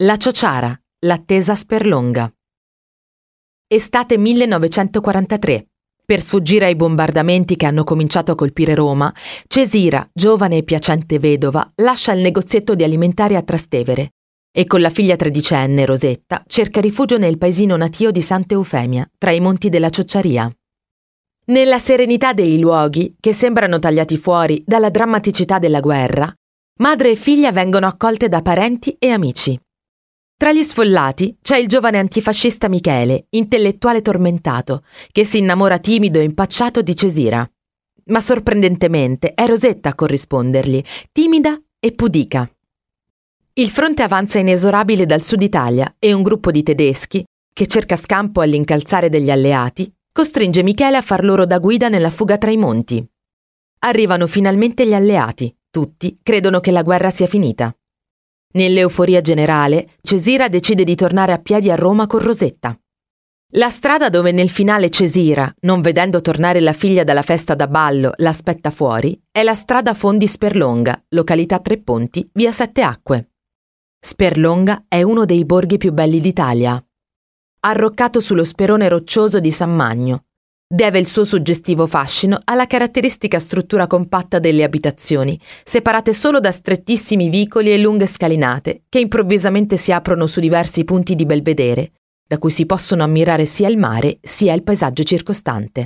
La Ciociara, l'attesa sperlonga. Estate 1943. Per sfuggire ai bombardamenti che hanno cominciato a colpire Roma, Cesira, giovane e piacente vedova, lascia il negozietto di alimentari a Trastevere e con la figlia tredicenne, Rosetta, cerca rifugio nel paesino natio di Santa Eufemia, tra i monti della Ciociaria. Nella serenità dei luoghi, che sembrano tagliati fuori dalla drammaticità della guerra, madre e figlia vengono accolte da parenti e amici. Tra gli sfollati c'è il giovane antifascista Michele, intellettuale tormentato, che si innamora timido e impacciato di Cesira. Ma sorprendentemente è Rosetta a corrispondergli, timida e pudica. Il fronte avanza inesorabile dal sud Italia e un gruppo di tedeschi, che cerca scampo all'incalzare degli alleati, costringe Michele a far loro da guida nella fuga tra i monti. Arrivano finalmente gli alleati, tutti credono che la guerra sia finita. Nell'euforia generale, Cesira decide di tornare a piedi a Roma con Rosetta. La strada dove nel finale Cesira, non vedendo tornare la figlia dalla festa da ballo, l'aspetta fuori, è la strada Fondi Sperlonga, località Tre Ponti, via Sette Acque. Sperlonga è uno dei borghi più belli d'Italia. Arroccato sullo sperone roccioso di San Magno, Deve il suo suggestivo fascino alla caratteristica struttura compatta delle abitazioni, separate solo da strettissimi vicoli e lunghe scalinate che improvvisamente si aprono su diversi punti di belvedere, da cui si possono ammirare sia il mare sia il paesaggio circostante.